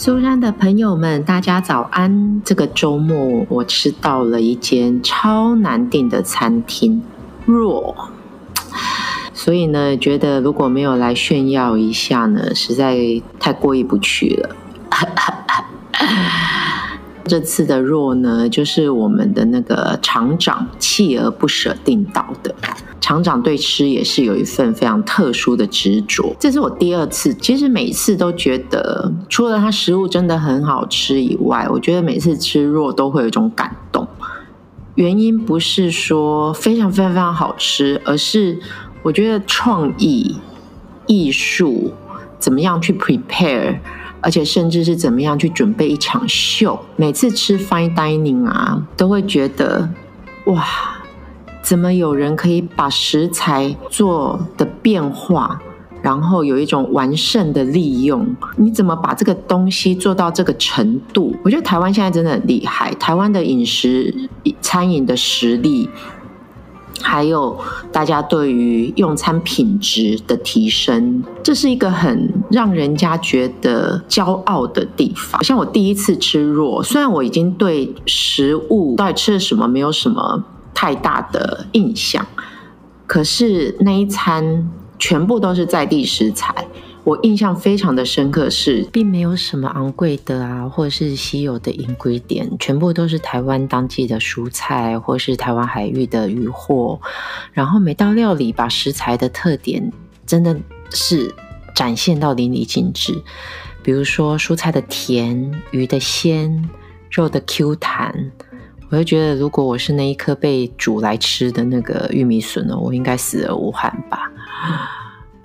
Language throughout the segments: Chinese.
苏珊的朋友们，大家早安！这个周末我吃到了一间超难订的餐厅弱。所以呢，觉得如果没有来炫耀一下呢，实在太过意不去了。这次的 RAW 呢，就是我们的那个厂长锲而不舍订到的。厂长对吃也是有一份非常特殊的执着。这是我第二次，其实每次都觉得，除了它食物真的很好吃以外，我觉得每次吃肉都会有一种感动。原因不是说非常非常非常好吃，而是我觉得创意、艺术怎么样去 prepare，而且甚至是怎么样去准备一场秀。每次吃 fine dining 啊，都会觉得哇。怎么有人可以把食材做的变化，然后有一种完胜的利用？你怎么把这个东西做到这个程度？我觉得台湾现在真的很厉害，台湾的饮食餐饮的实力，还有大家对于用餐品质的提升，这是一个很让人家觉得骄傲的地方。像我第一次吃弱虽然我已经对食物到底吃了什么没有什么。太大的印象，可是那一餐全部都是在地食材，我印象非常的深刻是，并没有什么昂贵的啊，或者是稀有的 ingredient，全部都是台湾当季的蔬菜，或是台湾海域的渔获，然后每道料理把食材的特点真的是展现到淋漓尽致，比如说蔬菜的甜，鱼的鲜，肉的 Q 弹。我就觉得，如果我是那一颗被煮来吃的那个玉米笋呢，我应该死而无憾吧。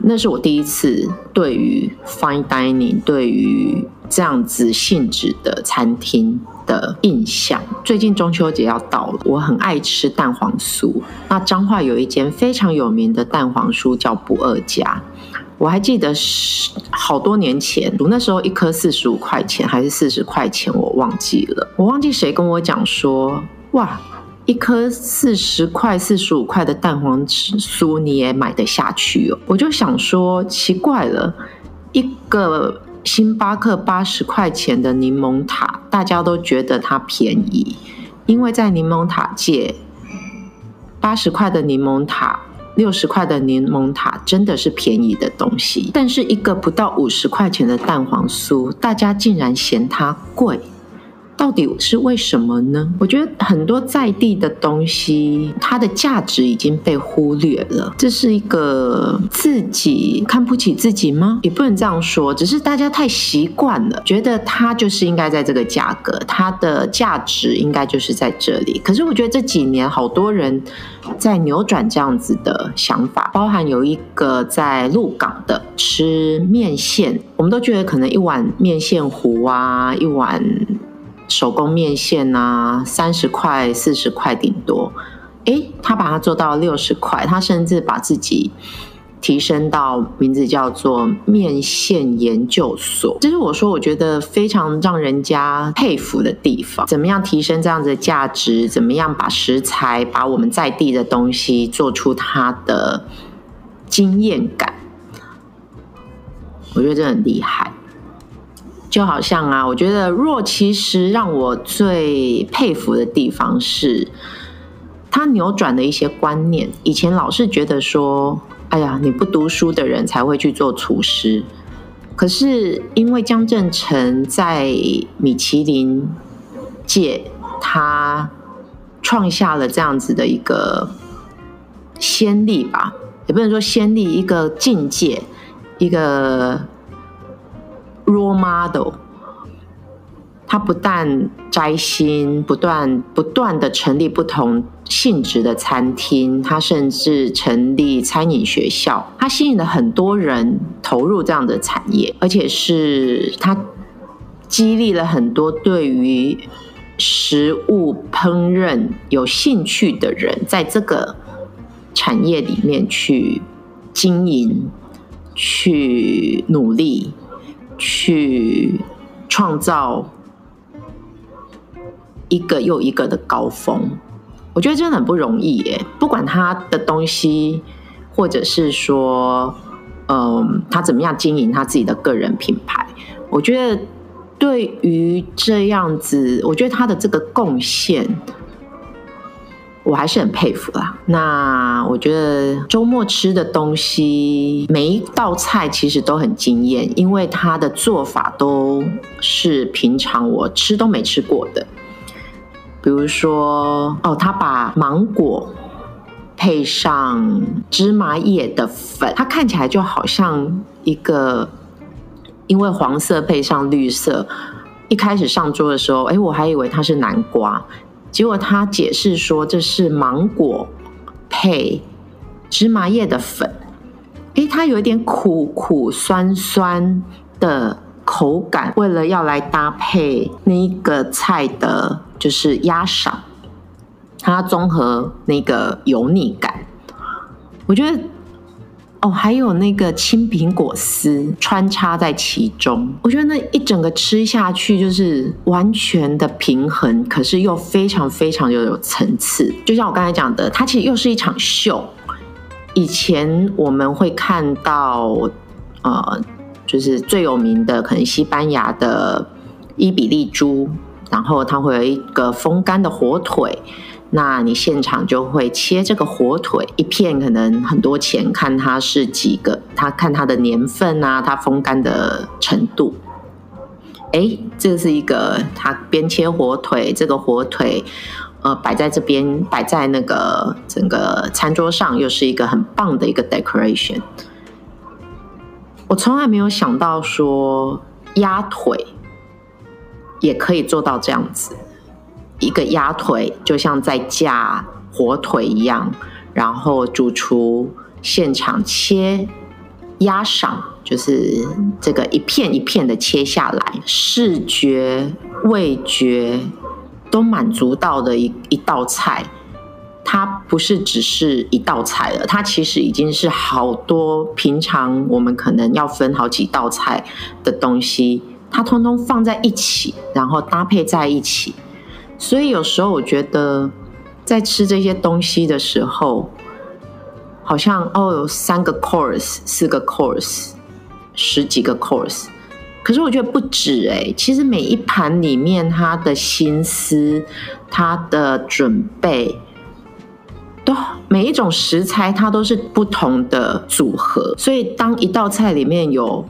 那是我第一次对于 fine dining，对于这样子性质的餐厅的印象。最近中秋节要到了，我很爱吃蛋黄酥。那彰化有一间非常有名的蛋黄酥叫不二家。我还记得是好多年前，我那时候一颗四十五块钱还是四十块钱，我忘记了。我忘记谁跟我讲说，哇，一颗四十块、四十五块的蛋黄酥你也买得下去哦？我就想说，奇怪了，一个星巴克八十块钱的柠檬塔，大家都觉得它便宜，因为在柠檬塔界，八十块的柠檬塔。六十块的柠檬塔真的是便宜的东西，但是一个不到五十块钱的蛋黄酥，大家竟然嫌它贵。到底是为什么呢？我觉得很多在地的东西，它的价值已经被忽略了。这是一个自己看不起自己吗？也不能这样说，只是大家太习惯了，觉得它就是应该在这个价格，它的价值应该就是在这里。可是我觉得这几年好多人在扭转这样子的想法，包含有一个在鹿港的吃面线，我们都觉得可能一碗面线糊啊，一碗。手工面线啊，三十块、四十块顶多。诶，他把它做到六十块，他甚至把自己提升到名字叫做面线研究所。这是我说我觉得非常让人家佩服的地方。怎么样提升这样子的价值？怎么样把食材、把我们在地的东西做出它的惊艳感？我觉得这很厉害。就好像啊，我觉得若其实让我最佩服的地方是，他扭转了一些观念。以前老是觉得说，哎呀，你不读书的人才会去做厨师。可是因为江振成在米其林界，他创下了这样子的一个先例吧，也不能说先例，一个境界，一个。Role model，他不但摘星，不断不断的成立不同性质的餐厅，他甚至成立餐饮学校，他吸引了很多人投入这样的产业，而且是他激励了很多对于食物烹饪有兴趣的人，在这个产业里面去经营，去努力。去创造一个又一个的高峰，我觉得真的很不容易耶。不管他的东西，或者是说，嗯，他怎么样经营他自己的个人品牌，我觉得对于这样子，我觉得他的这个贡献，我还是很佩服啦。那我觉得周末吃的东西，每一道菜其实都很惊艳，因为它的做法都是平常我吃都没吃过的。比如说，哦，他把芒果配上芝麻叶的粉，它看起来就好像一个。因为黄色配上绿色，一开始上桌的时候，哎，我还以为它是南瓜，结果他解释说这是芒果配芝麻叶的粉，哎，它有一点苦苦酸酸的口感。为了要来搭配那个菜的，就是鸭赏，它综合那个油腻感，我觉得。哦，还有那个青苹果丝穿插在其中，我觉得那一整个吃下去就是完全的平衡，可是又非常非常又有层次。就像我刚才讲的，它其实又是一场秀。以前我们会看到，呃，就是最有名的可能西班牙的伊比利猪，然后它会有一个风干的火腿。那你现场就会切这个火腿一片，可能很多钱，看它是几个，它看它的年份啊，它风干的程度。哎，这是一个，它边切火腿，这个火腿呃摆在这边，摆在那个整个餐桌上，又是一个很棒的一个 decoration。我从来没有想到说鸭腿也可以做到这样子。一个鸭腿就像在架火腿一样，然后主厨现场切鸭赏，就是这个一片一片的切下来，视觉、味觉都满足到的一一道菜。它不是只是一道菜了，它其实已经是好多平常我们可能要分好几道菜的东西，它通通放在一起，然后搭配在一起。所以有时候我觉得，在吃这些东西的时候，好像哦，有三个 course、四个 course、十几个 course，可是我觉得不止诶。其实每一盘里面，他的心思、他的准备，都每一种食材，它都是不同的组合。所以当一道菜里面有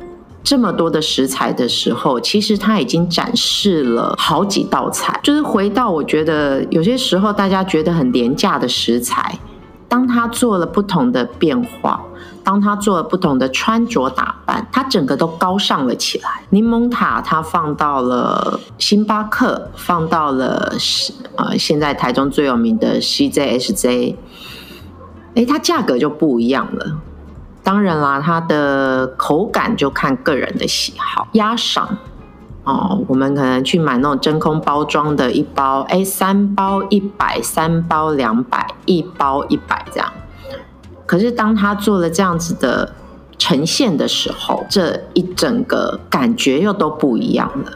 这么多的食材的时候，其实他已经展示了好几道菜。就是回到我觉得有些时候大家觉得很廉价的食材，当他做了不同的变化，当他做了不同的穿着打扮，他整个都高尚了起来。柠檬塔他放到了星巴克，放到了呃现在台中最有名的 CJSJ，哎，它价格就不一样了。当然啦，它的口感就看个人的喜好。鸭赏哦，我们可能去买那种真空包装的，一包哎，三包一百，三包两百，一包一百这样。可是当他做了这样子的呈现的时候，这一整个感觉又都不一样了。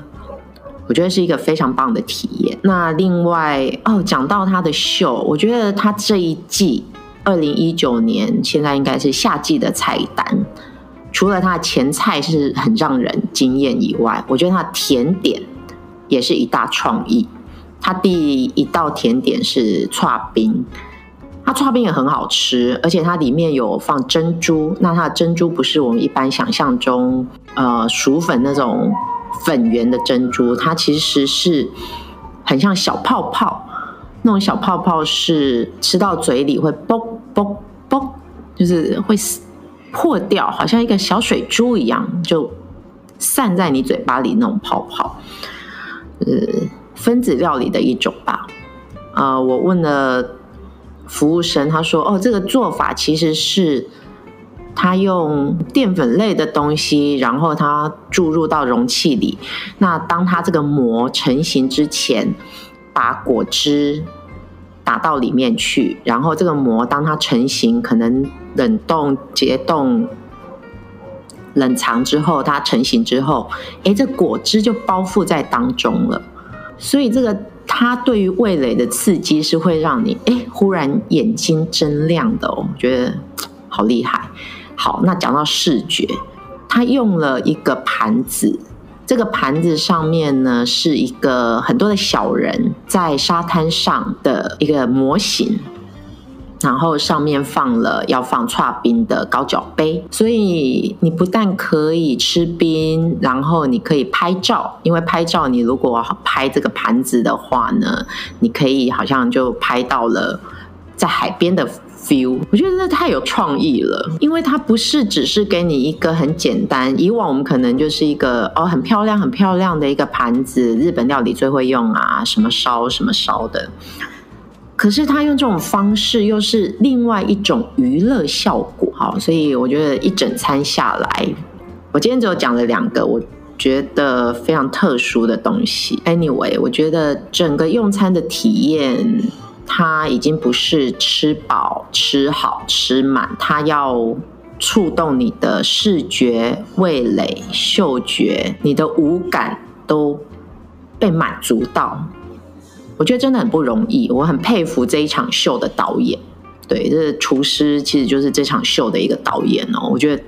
我觉得是一个非常棒的体验。那另外哦，讲到他的秀，我觉得他这一季。二零一九年，现在应该是夏季的菜单。除了它的前菜是很让人惊艳以外，我觉得它的甜点也是一大创意。它第一道甜点是剉冰，它剉冰也很好吃，而且它里面有放珍珠。那它的珍珠不是我们一般想象中呃薯粉那种粉圆的珍珠，它其实是很像小泡泡。那种小泡泡是吃到嘴里会啵啵啵，就是会破掉，好像一个小水珠一样，就散在你嘴巴里那种泡泡。呃，分子料理的一种吧。呃，我问了服务生，他说：“哦，这个做法其实是他用淀粉类的东西，然后他注入到容器里。那当他这个膜成型之前。”把果汁打到里面去，然后这个膜当它成型，可能冷冻、解冻、冷藏之后，它成型之后，哎，这果汁就包覆在当中了。所以这个它对于味蕾的刺激是会让你哎忽然眼睛睁亮的哦，我觉得好厉害。好，那讲到视觉，他用了一个盘子。这个盘子上面呢，是一个很多的小人在沙滩上的一个模型。然后上面放了要放剉冰的高脚杯，所以你不但可以吃冰，然后你可以拍照，因为拍照你如果拍这个盘子的话呢，你可以好像就拍到了在海边的 feel。我觉得这太有创意了，因为它不是只是给你一个很简单，以往我们可能就是一个哦很漂亮很漂亮的一个盘子，日本料理最会用啊，什么烧什么烧的。可是他用这种方式，又是另外一种娱乐效果，好，所以我觉得一整餐下来，我今天只有讲了两个我觉得非常特殊的东西。Anyway，我觉得整个用餐的体验，他已经不是吃饱、吃好、吃满，他要触动你的视觉、味蕾、嗅觉，你的五感都被满足到。我觉得真的很不容易，我很佩服这一场秀的导演。对，这厨师其实就是这场秀的一个导演哦。我觉得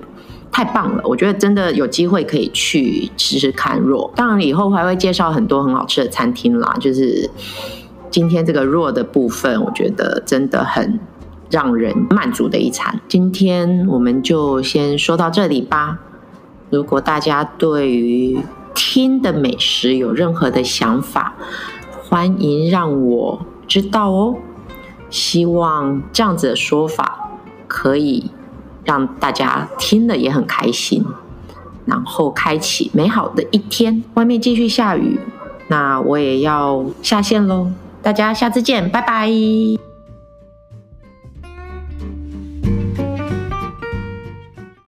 太棒了，我觉得真的有机会可以去吃吃看若。当然以后还会介绍很多很好吃的餐厅啦。就是今天这个弱的部分，我觉得真的很让人满足的一餐。今天我们就先说到这里吧。如果大家对于听的美食有任何的想法，欢迎让我知道哦，希望这样子的说法可以让大家听了也很开心，然后开启美好的一天。外面继续下雨，那我也要下线喽，大家下次见，拜拜。